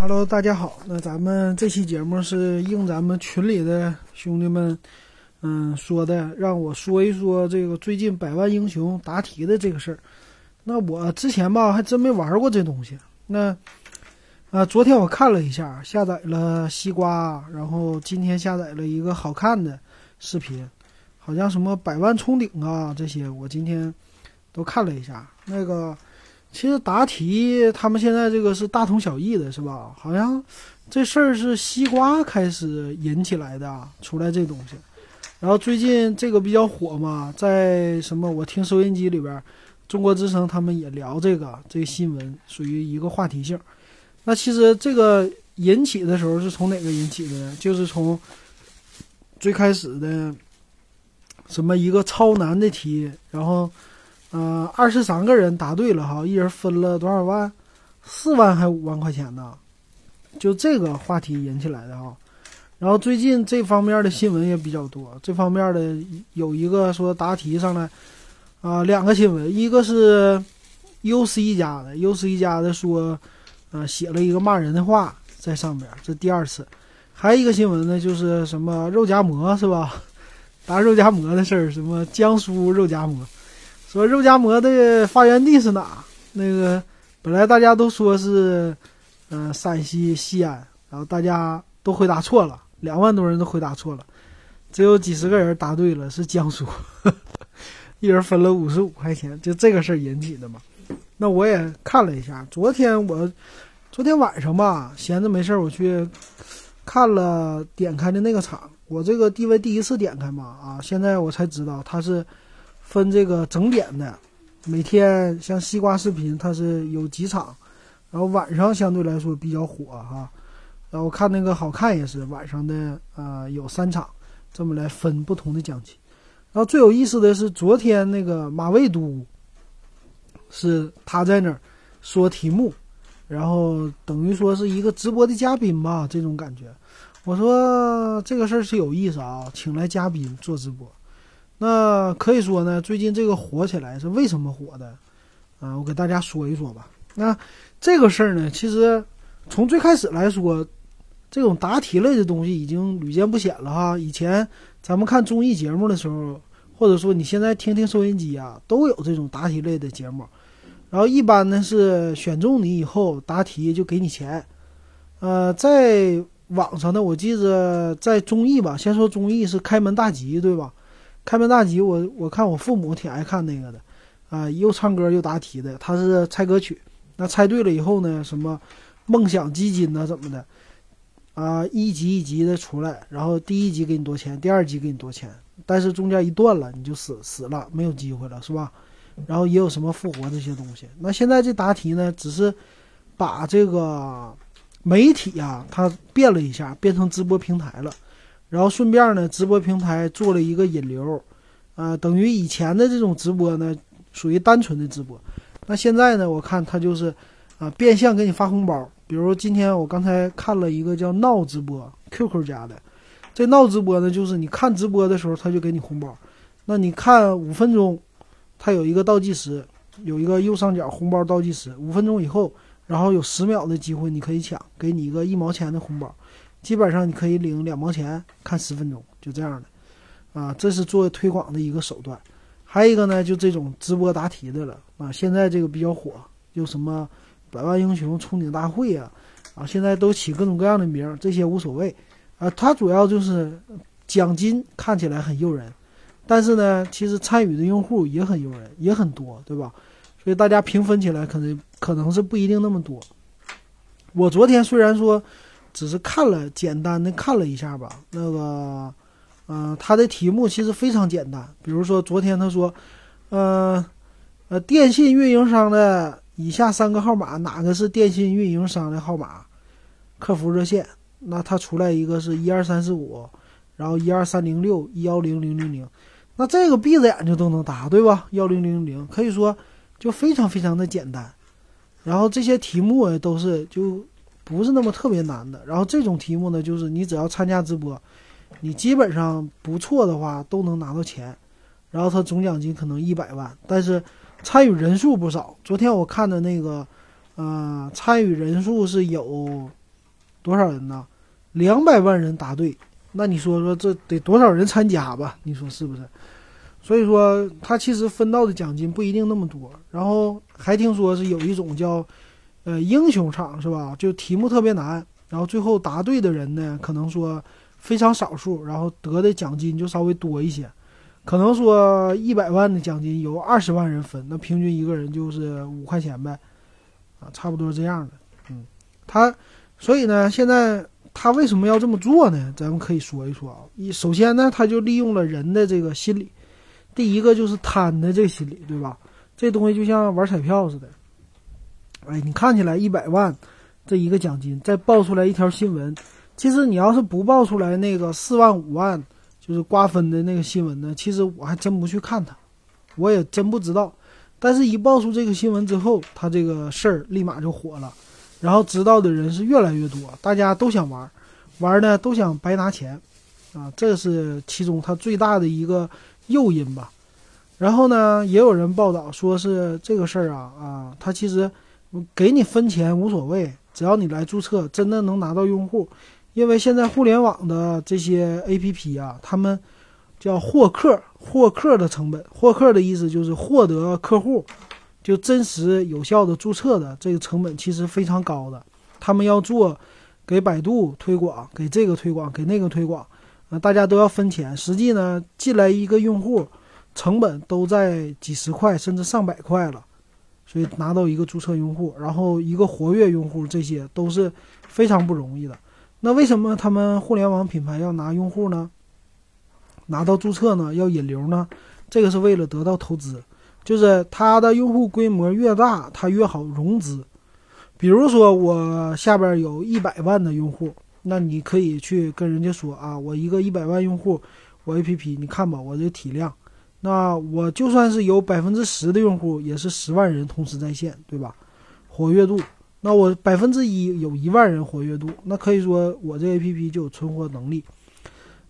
Hello，大家好。那咱们这期节目是应咱们群里的兄弟们，嗯说的，让我说一说这个最近百万英雄答题的这个事儿。那我之前吧还真没玩过这东西。那啊，昨天我看了一下，下载了西瓜，然后今天下载了一个好看的视频，好像什么百万冲顶啊这些，我今天都看了一下。那个。其实答题，他们现在这个是大同小异的，是吧？好像这事儿是西瓜开始引起来的，出来这东西。然后最近这个比较火嘛，在什么？我听收音机里边，中国之声他们也聊这个这个新闻，属于一个话题性。那其实这个引起的时候是从哪个引起的呢？就是从最开始的什么一个超难的题，然后。嗯，二十三个人答对了哈，一人分了多少万？四万还五万块钱呢？就这个话题引起来的哈。然后最近这方面的新闻也比较多，这方面的有一个说答题上来啊，两个新闻，一个是 U C 家的，U C 家的说，呃，写了一个骂人的话在上边，这第二次。还有一个新闻呢，就是什么肉夹馍是吧？答肉夹馍的事儿，什么江苏肉夹馍。说肉夹馍的发源地是哪？那个本来大家都说是，嗯，陕西西安，然后大家都回答错了，两万多人都回答错了，只有几十个人答对了，是江苏，一人分了五十五块钱，就这个事儿引起的嘛。那我也看了一下，昨天我昨天晚上吧，闲着没事儿，我去看了点开的那个场，我这个地位第一次点开嘛，啊，现在我才知道它是。分这个整点的，每天像西瓜视频，它是有几场，然后晚上相对来说比较火哈。然后看那个好看也是晚上的，呃，有三场，这么来分不同的奖金。然后最有意思的是昨天那个马未都，是他在那儿说题目，然后等于说是一个直播的嘉宾吧，这种感觉。我说这个事儿是有意思啊，请来嘉宾做直播。那可以说呢，最近这个火起来是为什么火的？啊，我给大家说一说吧。那这个事儿呢，其实从最开始来说，这种答题类的东西已经屡见不鲜了哈。以前咱们看综艺节目的时候，或者说你现在听听收音机啊，都有这种答题类的节目。然后一般呢是选中你以后答题就给你钱。呃，在网上呢，我记着在综艺吧，先说综艺是开门大吉，对吧？开门大吉，我我看我父母挺爱看那个的，啊，又唱歌又答题的。他是猜歌曲，那猜对了以后呢，什么梦想基金呢，怎么的，啊，一级一级的出来，然后第一级给你多钱，第二级给你多钱，但是中间一断了，你就死死了，没有机会了，是吧？然后也有什么复活这些东西。那现在这答题呢，只是把这个媒体啊，它变了一下，变成直播平台了。然后顺便呢，直播平台做了一个引流，啊，等于以前的这种直播呢，属于单纯的直播。那现在呢，我看他就是，啊，变相给你发红包。比如今天我刚才看了一个叫闹直播 QQ 家的，这闹直播呢，就是你看直播的时候他就给你红包。那你看五分钟，它有一个倒计时，有一个右上角红包倒计时，五分钟以后，然后有十秒的机会你可以抢，给你一个一毛钱的红包。基本上你可以领两毛钱看十分钟，就这样的，啊，这是做推广的一个手段。还有一个呢，就这种直播答题的了啊，现在这个比较火，有什么百万英雄冲顶大会啊，啊，现在都起各种各样的名儿，这些无所谓，啊，它主要就是奖金看起来很诱人，但是呢，其实参与的用户也很诱人，也很多，对吧？所以大家平分起来可能可能是不一定那么多。我昨天虽然说。只是看了简单的看了一下吧，那个，嗯，他的题目其实非常简单。比如说昨天他说，呃，呃，电信运营商的以下三个号码哪个是电信运营商的号码？客服热线，那他出来一个是一二三四五，然后一二三零六幺零零零零，那这个闭着眼睛都能答对吧？幺零零零可以说就非常非常的简单，然后这些题目都是就。不是那么特别难的，然后这种题目呢，就是你只要参加直播，你基本上不错的话都能拿到钱，然后他总奖金可能一百万，但是参与人数不少。昨天我看的那个，呃，参与人数是有多少人呢？两百万人答对，那你说说这得多少人参加吧？你说是不是？所以说他其实分到的奖金不一定那么多。然后还听说是有一种叫，呃，英雄场是吧？就题目特别难，然后最后答对的人呢，可能说非常少数，然后得的奖金就稍微多一些。可能说一百万的奖金由二十万人分，那平均一个人就是五块钱呗，啊，差不多这样的。嗯，他，所以呢，现在他为什么要这么做呢？咱们可以说一说啊。一首先呢，他就利用了人的这个心理，第一个就是贪的这个心理，对吧？这东西就像玩彩票似的，哎，你看起来一百万这一个奖金，再爆出来一条新闻，其实你要是不爆出来那个四万五万。就是瓜分的那个新闻呢，其实我还真不去看它，我也真不知道。但是，一爆出这个新闻之后，他这个事儿立马就火了，然后知道的人是越来越多，大家都想玩，玩呢都想白拿钱，啊，这是其中他最大的一个诱因吧。然后呢，也有人报道说是这个事儿啊啊，他其实给你分钱无所谓，只要你来注册，真的能拿到用户。因为现在互联网的这些 A P P 啊，他们叫获客，获客的成本，获客的意思就是获得客户，就真实有效的注册的这个成本其实非常高的。他们要做给百度推广，给这个推广，给那个推广，啊，大家都要分钱。实际呢，进来一个用户，成本都在几十块甚至上百块了，所以拿到一个注册用户，然后一个活跃用户，这些都是非常不容易的。那为什么他们互联网品牌要拿用户呢？拿到注册呢？要引流呢？这个是为了得到投资，就是它的用户规模越大，它越好融资。比如说我下边有一百万的用户，那你可以去跟人家说啊，我一个一百万用户，我 APP 你看吧，我这体量，那我就算是有百分之十的用户，也是十万人同时在线，对吧？活跃度。那我百分之一有一万人活跃度，那可以说我这 A P P 就有存活能力。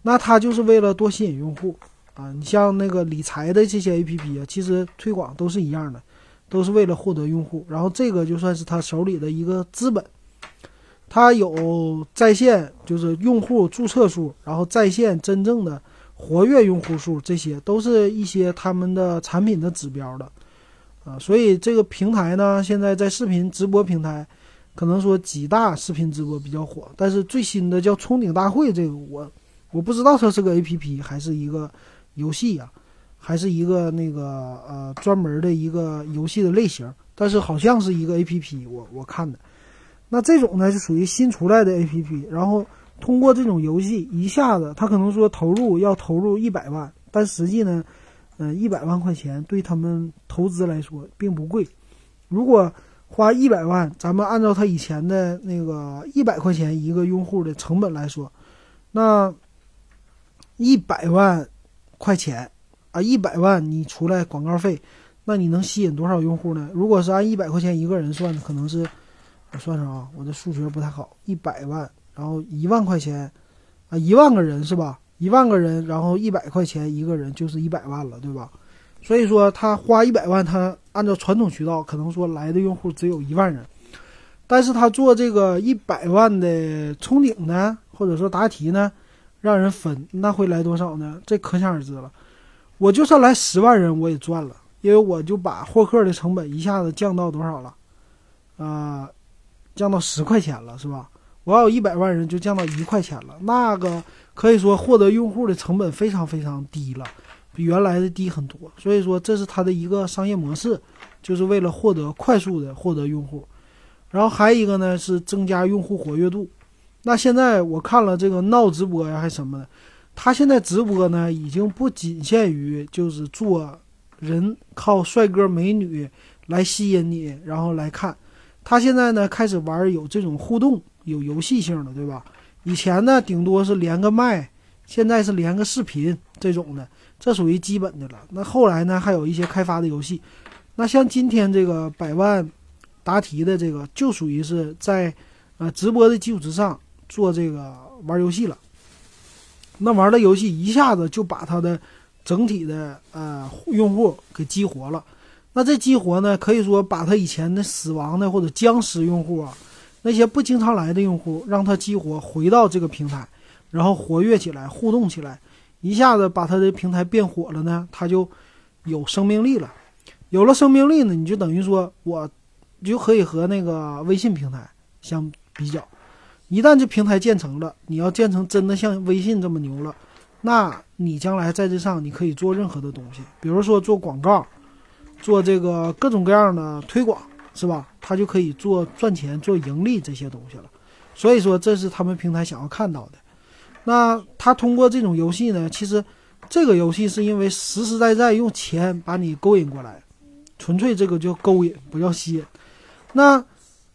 那它就是为了多吸引用户啊！你像那个理财的这些 A P P 啊，其实推广都是一样的，都是为了获得用户。然后这个就算是他手里的一个资本，他有在线就是用户注册数，然后在线真正的活跃用户数，这些都是一些他们的产品的指标的。啊，所以这个平台呢，现在在视频直播平台，可能说几大视频直播比较火。但是最新的叫“冲顶大会”，这个我我不知道它是个 A P P 还是一个游戏呀，还是一个那个呃专门的一个游戏的类型。但是好像是一个 A P P，我我看的。那这种呢，就属于新出来的 A P P，然后通过这种游戏一下子，他可能说投入要投入一百万，但实际呢？嗯，一百万块钱对他们投资来说并不贵。如果花一百万，咱们按照他以前的那个一百块钱一个用户的成本来说，那一百万块钱啊，一百万你出来广告费，那你能吸引多少用户呢？如果是按一百块钱一个人算的，可能是我算算啊，我的数学不太好，一百万，然后一万块钱啊，一万个人是吧？一万个人，然后一百块钱一个人就是一百万了，对吧？所以说他花一百万，他按照传统渠道可能说来的用户只有一万人，但是他做这个一百万的冲顶呢，或者说答题呢，让人分，那会来多少呢？这可想而知了。我就算来十万人，我也赚了，因为我就把获客的成本一下子降到多少了？啊，降到十块钱了，是吧？我要有一百万人，就降到一块钱了，那个。可以说获得用户的成本非常非常低了，比原来的低很多。所以说这是它的一个商业模式，就是为了获得快速的获得用户。然后还有一个呢是增加用户活跃度。那现在我看了这个闹直播呀，还什么的，他现在直播呢已经不仅限于就是做人靠帅哥美女来吸引你，然后来看。他现在呢开始玩有这种互动、有游戏性的，对吧？以前呢，顶多是连个麦，现在是连个视频这种的，这属于基本的了。那后来呢，还有一些开发的游戏。那像今天这个百万答题的这个，就属于是在呃直播的基础之上做这个玩游戏了。那玩的游戏一下子就把它的整体的呃用户给激活了。那这激活呢，可以说把他以前的死亡的或者僵尸用户啊。那些不经常来的用户，让他激活回到这个平台，然后活跃起来，互动起来，一下子把他的平台变火了呢，他就有生命力了。有了生命力呢，你就等于说我就可以和那个微信平台相比较。一旦这平台建成了，你要建成真的像微信这么牛了，那你将来在这上你可以做任何的东西，比如说做广告，做这个各种各样的推广，是吧？他就可以做赚钱、做盈利这些东西了。所以说，这是他们平台想要看到的。那他通过这种游戏呢，其实这个游戏是因为实实在在用钱把你勾引过来，纯粹这个叫勾引，不叫吸引。那。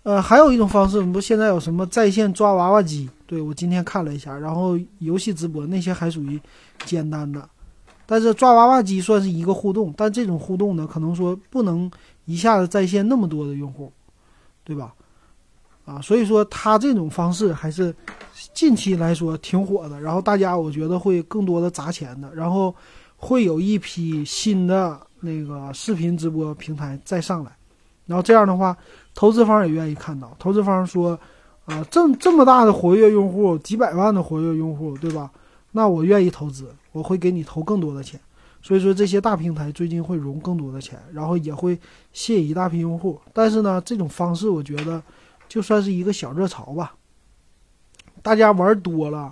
呃，还有一种方式，不现在有什么在线抓娃娃机？对我今天看了一下，然后游戏直播那些还属于简单的，但是抓娃娃机算是一个互动，但这种互动呢，可能说不能一下子在线那么多的用户，对吧？啊，所以说它这种方式还是近期来说挺火的，然后大家我觉得会更多的砸钱的，然后会有一批新的那个视频直播平台再上来，然后这样的话。投资方也愿意看到，投资方说，啊，这这么大的活跃用户，几百万的活跃用户，对吧？那我愿意投资，我会给你投更多的钱。所以说，这些大平台最近会融更多的钱，然后也会吸引一大批用户。但是呢，这种方式我觉得就算是一个小热潮吧。大家玩多了，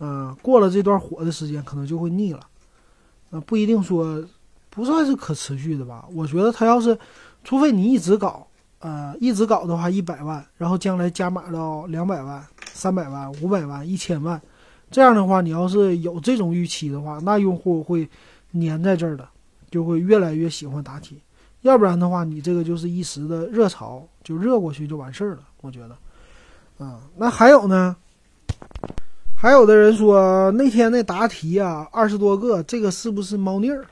嗯，过了这段火的时间，可能就会腻了，啊，不一定说不算是可持续的吧。我觉得他要是，除非你一直搞。呃，一直搞的话，一百万，然后将来加码到两百万、三百万、五百万、一千万，这样的话，你要是有这种预期的话，那用户会粘在这儿的，就会越来越喜欢答题。要不然的话，你这个就是一时的热潮，就热过去就完事儿了。我觉得，啊，那还有呢？还有的人说那天那答题啊，二十多个，这个是不是猫腻儿？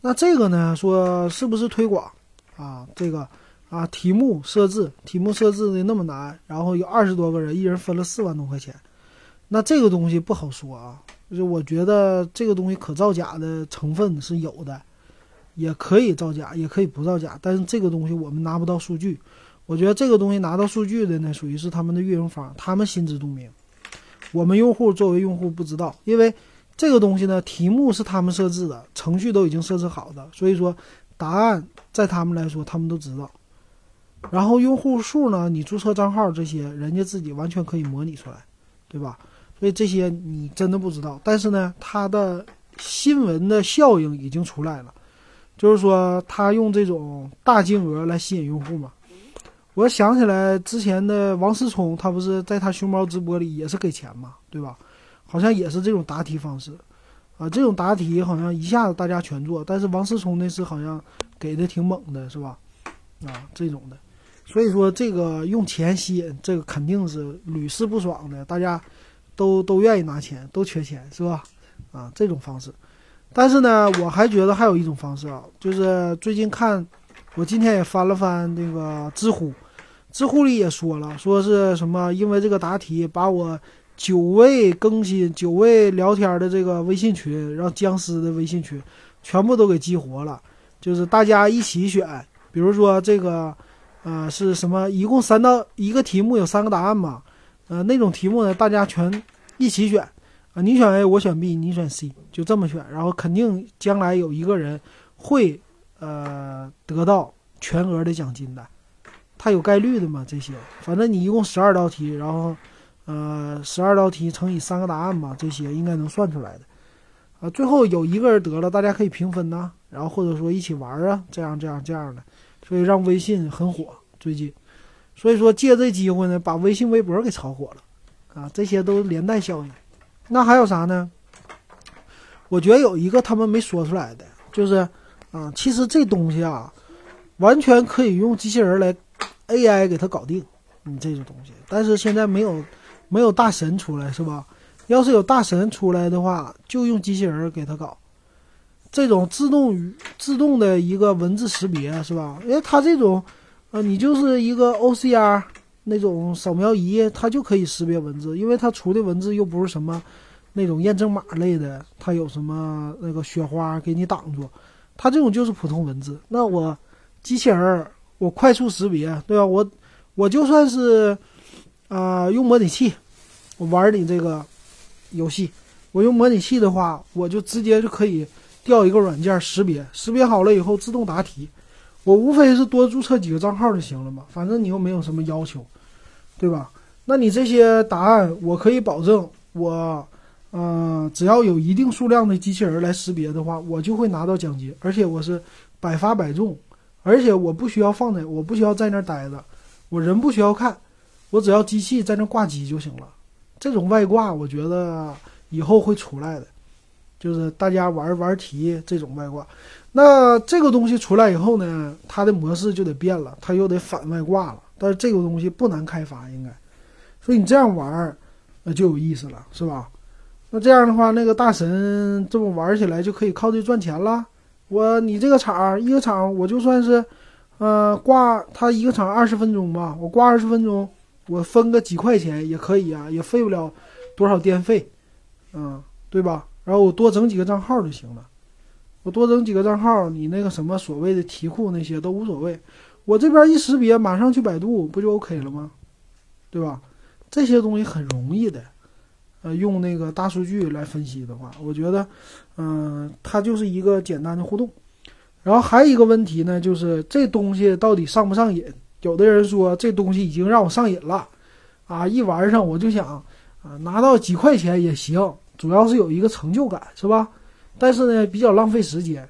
那这个呢？说是不是推广啊？这个。啊，题目设置，题目设置的那么难，然后有二十多个人，一人分了四万多块钱，那这个东西不好说啊。就是我觉得这个东西可造假的成分是有的，也可以造假，也可以不造假，但是这个东西我们拿不到数据。我觉得这个东西拿到数据的呢，属于是他们的运营方，他们心知肚明。我们用户作为用户不知道，因为这个东西呢，题目是他们设置的，程序都已经设置好的，所以说答案在他们来说，他们都知道。然后用户数呢？你注册账号这些，人家自己完全可以模拟出来，对吧？所以这些你真的不知道。但是呢，它的新闻的效应已经出来了，就是说他用这种大金额来吸引用户嘛。我想起来之前的王思聪，他不是在他熊猫直播里也是给钱嘛，对吧？好像也是这种答题方式，啊，这种答题好像一下子大家全做。但是王思聪那是好像给的挺猛的，是吧？啊，这种的。所以说，这个用钱吸引，这个肯定是屡试不爽的。大家都都愿意拿钱，都缺钱，是吧？啊，这种方式。但是呢，我还觉得还有一种方式啊，就是最近看，我今天也翻了翻那个知乎，知乎里也说了，说是什么，因为这个答题把我久未更新、久未聊天的这个微信群，让僵尸的微信群全部都给激活了，就是大家一起选，比如说这个。啊，是什么？一共三道一个题目有三个答案嘛？呃，那种题目呢，大家全一起选，啊，你选 A，我选 B，你选 C，就这么选，然后肯定将来有一个人会呃得到全额的奖金的，他有概率的嘛？这些，反正你一共十二道题，然后呃十二道题乘以三个答案嘛，这些应该能算出来的。啊，最后有一个人得了，大家可以平分呐，然后或者说一起玩啊，这样这样这样的。所以让微信很火，最近，所以说借这机会呢，把微信、微博给炒火了，啊，这些都连带效应。那还有啥呢？我觉得有一个他们没说出来的，就是啊，其实这东西啊，完全可以用机器人来 AI 给它搞定，你这种东西。但是现在没有没有大神出来，是吧？要是有大神出来的话，就用机器人给它搞。这种自动自动的一个文字识别是吧？因为它这种，啊，你就是一个 OCR 那种扫描仪，它就可以识别文字，因为它出的文字又不是什么那种验证码类的，它有什么那个雪花给你挡住，它这种就是普通文字。那我机器人，我快速识别，对吧？我我就算是啊用模拟器，我玩你这个游戏，我用模拟器的话，我就直接就可以调一个软件识别，识别好了以后自动答题。我无非是多注册几个账号就行了嘛，反正你又没有什么要求，对吧？那你这些答案，我可以保证，我，嗯，只要有一定数量的机器人来识别的话，我就会拿到奖金，而且我是百发百中，而且我不需要放在，我不需要在那儿待着，我人不需要看，我只要机器在那挂机就行了。这种外挂，我觉得以后会出来的，就是大家玩玩题这种外挂。那这个东西出来以后呢，它的模式就得变了，它又得反外挂了。但是这个东西不难开发，应该，所以你这样玩儿，那就有意思了，是吧？那这样的话，那个大神这么玩起来就可以靠这赚钱了。我你这个场一个场，我就算是，呃，挂他一个场二十分钟吧，我挂二十分钟，我分个几块钱也可以啊，也费不了多少电费，嗯，对吧？然后我多整几个账号就行了。我多整几个账号，你那个什么所谓的题库那些都无所谓，我这边一识别，马上去百度，不就 OK 了吗？对吧？这些东西很容易的，呃，用那个大数据来分析的话，我觉得，嗯，它就是一个简单的互动。然后还有一个问题呢，就是这东西到底上不上瘾？有的人说这东西已经让我上瘾了，啊，一玩上我就想，啊，拿到几块钱也行，主要是有一个成就感，是吧？但是呢，比较浪费时间，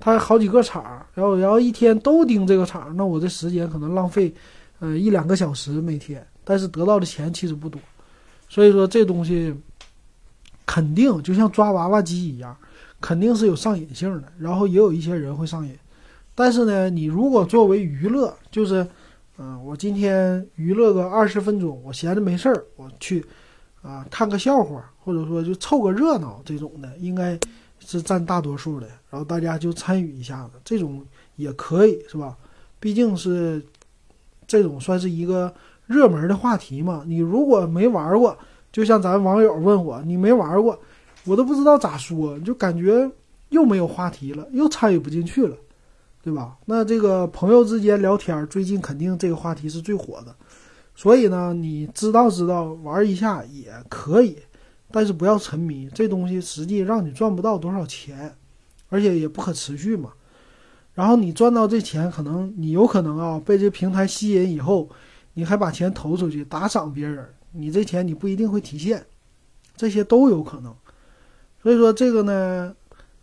它好几个场，然后然后一天都盯这个场，那我这时间可能浪费，呃一两个小时每天，但是得到的钱其实不多，所以说这东西肯定就像抓娃娃机一样，肯定是有上瘾性的，然后也有一些人会上瘾，但是呢，你如果作为娱乐，就是，嗯，我今天娱乐个二十分钟，我闲着没事儿，我去，啊，看个笑话，或者说就凑个热闹这种的，应该。是占大多数的，然后大家就参与一下子，这种也可以是吧？毕竟是这种算是一个热门的话题嘛。你如果没玩过，就像咱网友问我，你没玩过，我都不知道咋说，就感觉又没有话题了，又参与不进去了，对吧？那这个朋友之间聊天，最近肯定这个话题是最火的，所以呢，你知道知道玩一下也可以。但是不要沉迷，这东西实际让你赚不到多少钱，而且也不可持续嘛。然后你赚到这钱，可能你有可能啊被这平台吸引以后，你还把钱投出去打赏别人，你这钱你不一定会提现，这些都有可能。所以说这个呢，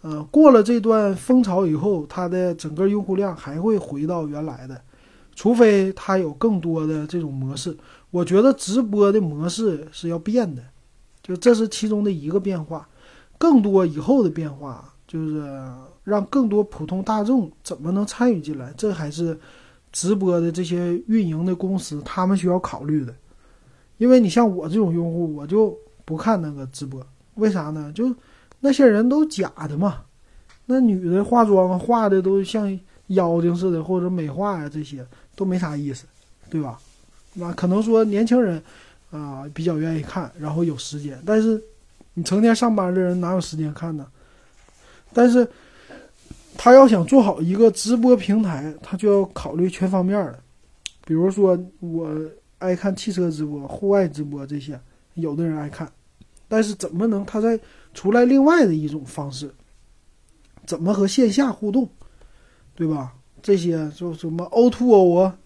呃，过了这段风潮以后，它的整个用户量还会回到原来的，除非它有更多的这种模式。我觉得直播的模式是要变的。就这是其中的一个变化，更多以后的变化就是让更多普通大众怎么能参与进来，这还是直播的这些运营的公司他们需要考虑的。因为你像我这种用户，我就不看那个直播，为啥呢？就那些人都假的嘛，那女的化妆化的都像妖精似的，或者美化呀，这些都没啥意思，对吧？那可能说年轻人。啊，比较愿意看，然后有时间，但是你成天上班的人哪有时间看呢？但是他要想做好一个直播平台，他就要考虑全方面的，比如说我爱看汽车直播、户外直播这些，有的人爱看，但是怎么能他再出来另外的一种方式？怎么和线下互动，对吧？这些就什么 O to O 啊，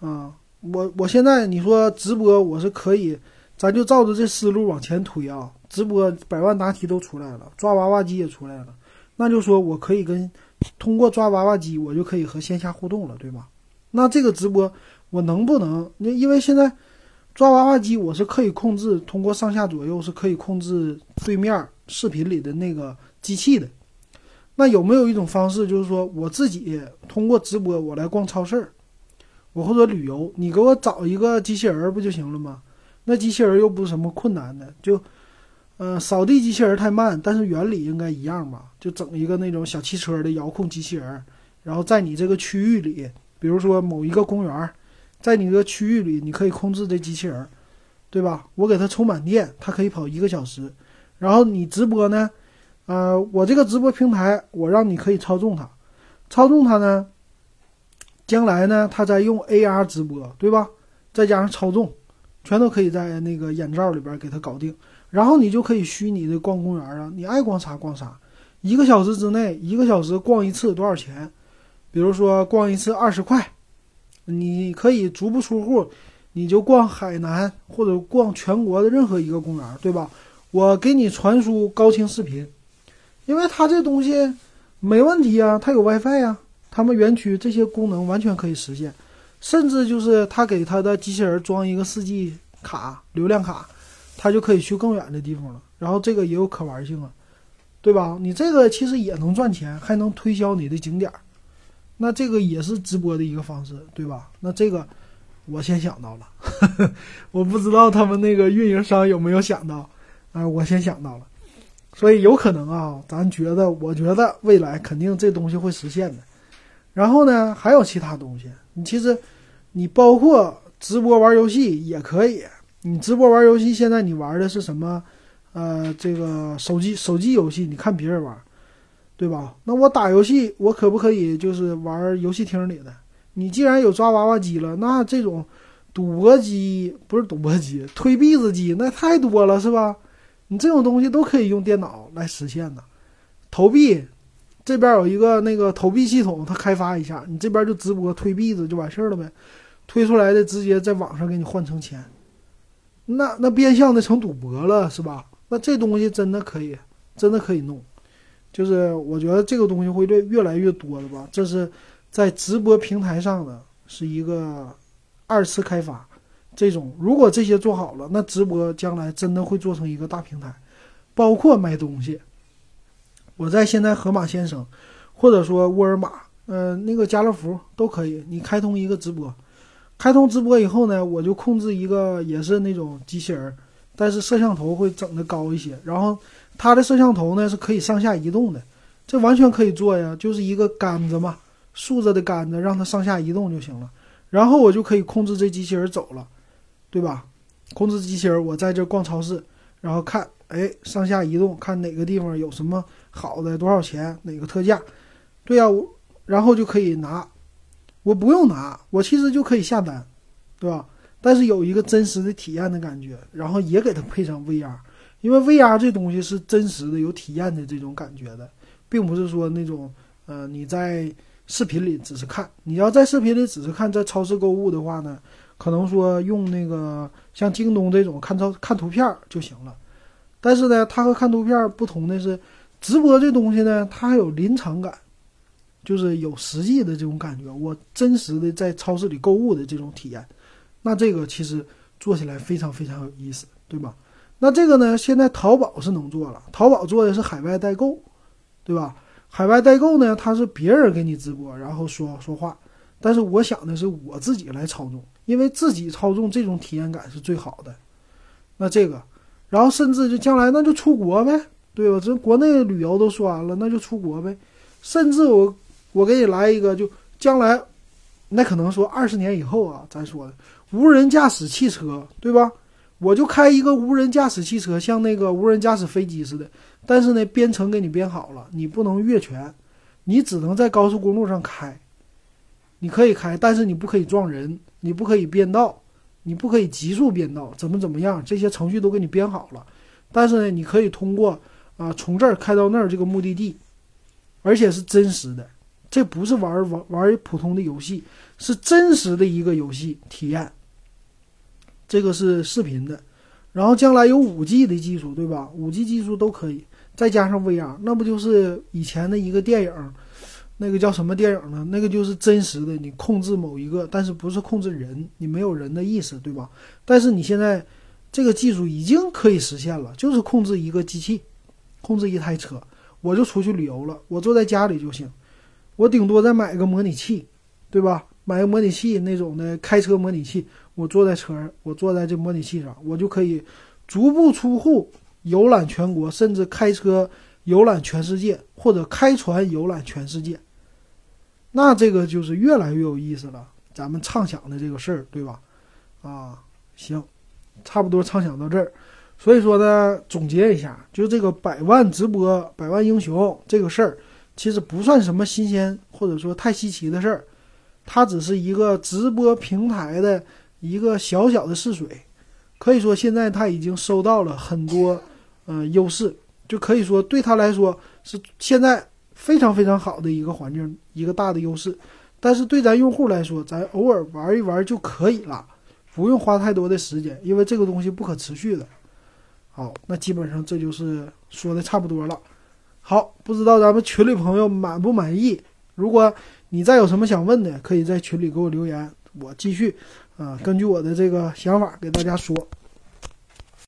啊。我我现在你说直播我是可以，咱就照着这思路往前推啊。直播百万答题都出来了，抓娃娃机也出来了，那就说我可以跟通过抓娃娃机，我就可以和线下互动了，对吧？那这个直播我能不能？那因为现在抓娃娃机我是可以控制，通过上下左右是可以控制对面视频里的那个机器的。那有没有一种方式，就是说我自己通过直播我来逛超市？我或者旅游，你给我找一个机器人不就行了吗？那机器人又不是什么困难的，就，呃，扫地机器人太慢，但是原理应该一样吧？就整一个那种小汽车的遥控机器人，然后在你这个区域里，比如说某一个公园，在你这个区域里，你可以控制这机器人，对吧？我给它充满电，它可以跑一个小时，然后你直播呢，呃，我这个直播平台，我让你可以操纵它，操纵它呢。将来呢，他在用 AR 直播，对吧？再加上操纵，全都可以在那个眼罩里边给它搞定。然后你就可以虚拟的逛公园啊，你爱逛啥逛啥。一个小时之内，一个小时逛一次多少钱？比如说逛一次二十块，你可以足不出户，你就逛海南或者逛全国的任何一个公园，对吧？我给你传输高清视频，因为它这东西没问题啊，它有 WiFi 呀，他们园区这些功能完全可以实现，甚至就是他给他的机器人装一个四 G 卡流量卡，他就可以去更远的地方了。然后这个也有可玩性啊。对吧？你这个其实也能赚钱，还能推销你的景点儿，那这个也是直播的一个方式，对吧？那这个我先想到了，我不知道他们那个运营商有没有想到，啊，我先想到了，所以有可能啊，咱觉得，我觉得未来肯定这东西会实现的。然后呢，还有其他东西，你其实你包括直播玩游戏也可以，你直播玩游戏，现在你玩的是什么？呃，这个手机手机游戏，你看别人玩，对吧？那我打游戏，我可不可以就是玩游戏厅里的？你既然有抓娃娃机了，那这种赌博机不是赌博机，推币子机那太多了，是吧？你这种东西都可以用电脑来实现的。投币这边有一个那个投币系统，它开发一下，你这边就直播推币子就完事儿了呗，推出来的直接在网上给你换成钱，那那变相的成赌博了，是吧？那这东西真的可以，真的可以弄，就是我觉得这个东西会越越来越多的吧。这是在直播平台上的是一个二次开发，这种如果这些做好了，那直播将来真的会做成一个大平台，包括卖东西。我在现在盒马先生，或者说沃尔玛，呃，那个家乐福都可以，你开通一个直播，开通直播以后呢，我就控制一个也是那种机器人。但是摄像头会整的高一些，然后它的摄像头呢是可以上下移动的，这完全可以做呀，就是一个杆子嘛，竖着的杆子，让它上下移动就行了。然后我就可以控制这机器人走了，对吧？控制机器人，我在这逛超市，然后看，哎，上下移动，看哪个地方有什么好的，多少钱，哪个特价，对呀，然后就可以拿，我不用拿，我其实就可以下单，对吧？但是有一个真实的体验的感觉，然后也给它配上 VR，因为 VR 这东西是真实的、有体验的这种感觉的，并不是说那种，呃，你在视频里只是看，你要在视频里只是看，在超市购物的话呢，可能说用那个像京东这种看照看图片就行了。但是呢，它和看图片不同的是，直播这东西呢，它还有临场感，就是有实际的这种感觉，我真实的在超市里购物的这种体验。那这个其实做起来非常非常有意思，对吧？那这个呢，现在淘宝是能做了，淘宝做的是海外代购，对吧？海外代购呢，它是别人给你直播，然后说说话，但是我想的是我自己来操纵，因为自己操纵这种体验感是最好的。那这个，然后甚至就将来那就出国呗，对吧？这国内旅游都说完了，那就出国呗。甚至我我给你来一个，就将来，那可能说二十年以后啊，咱说的。无人驾驶汽车，对吧？我就开一个无人驾驶汽车，像那个无人驾驶飞机似的。但是呢，编程给你编好了，你不能越权，你只能在高速公路上开。你可以开，但是你不可以撞人，你不可以变道，你不可以急速变道，怎么怎么样？这些程序都给你编好了。但是呢，你可以通过啊，从这儿开到那儿这个目的地，而且是真实的，这不是玩玩玩普通的游戏，是真实的一个游戏体验。这个是视频的，然后将来有五 G 的技术，对吧？五 G 技术都可以，再加上 VR，那不就是以前的一个电影？那个叫什么电影呢？那个就是真实的，你控制某一个，但是不是控制人，你没有人的意识，对吧？但是你现在这个技术已经可以实现了，就是控制一个机器，控制一台车，我就出去旅游了，我坐在家里就行，我顶多再买个模拟器，对吧？买个模拟器那种的开车模拟器。我坐在车上，我坐在这模拟器上，我就可以足不出户游览全国，甚至开车游览全世界，或者开船游览全世界。那这个就是越来越有意思了。咱们畅想的这个事儿，对吧？啊，行，差不多畅想到这儿。所以说呢，总结一下，就这个百万直播、百万英雄这个事儿，其实不算什么新鲜或者说太稀奇的事儿，它只是一个直播平台的。一个小小的试水，可以说现在他已经收到了很多呃优势，就可以说对他来说是现在非常非常好的一个环境，一个大的优势。但是对咱用户来说，咱偶尔玩一玩就可以了，不用花太多的时间，因为这个东西不可持续的。好，那基本上这就是说的差不多了。好，不知道咱们群里朋友满不满意？如果你再有什么想问的，可以在群里给我留言，我继续啊，根据我的这个想法给大家说。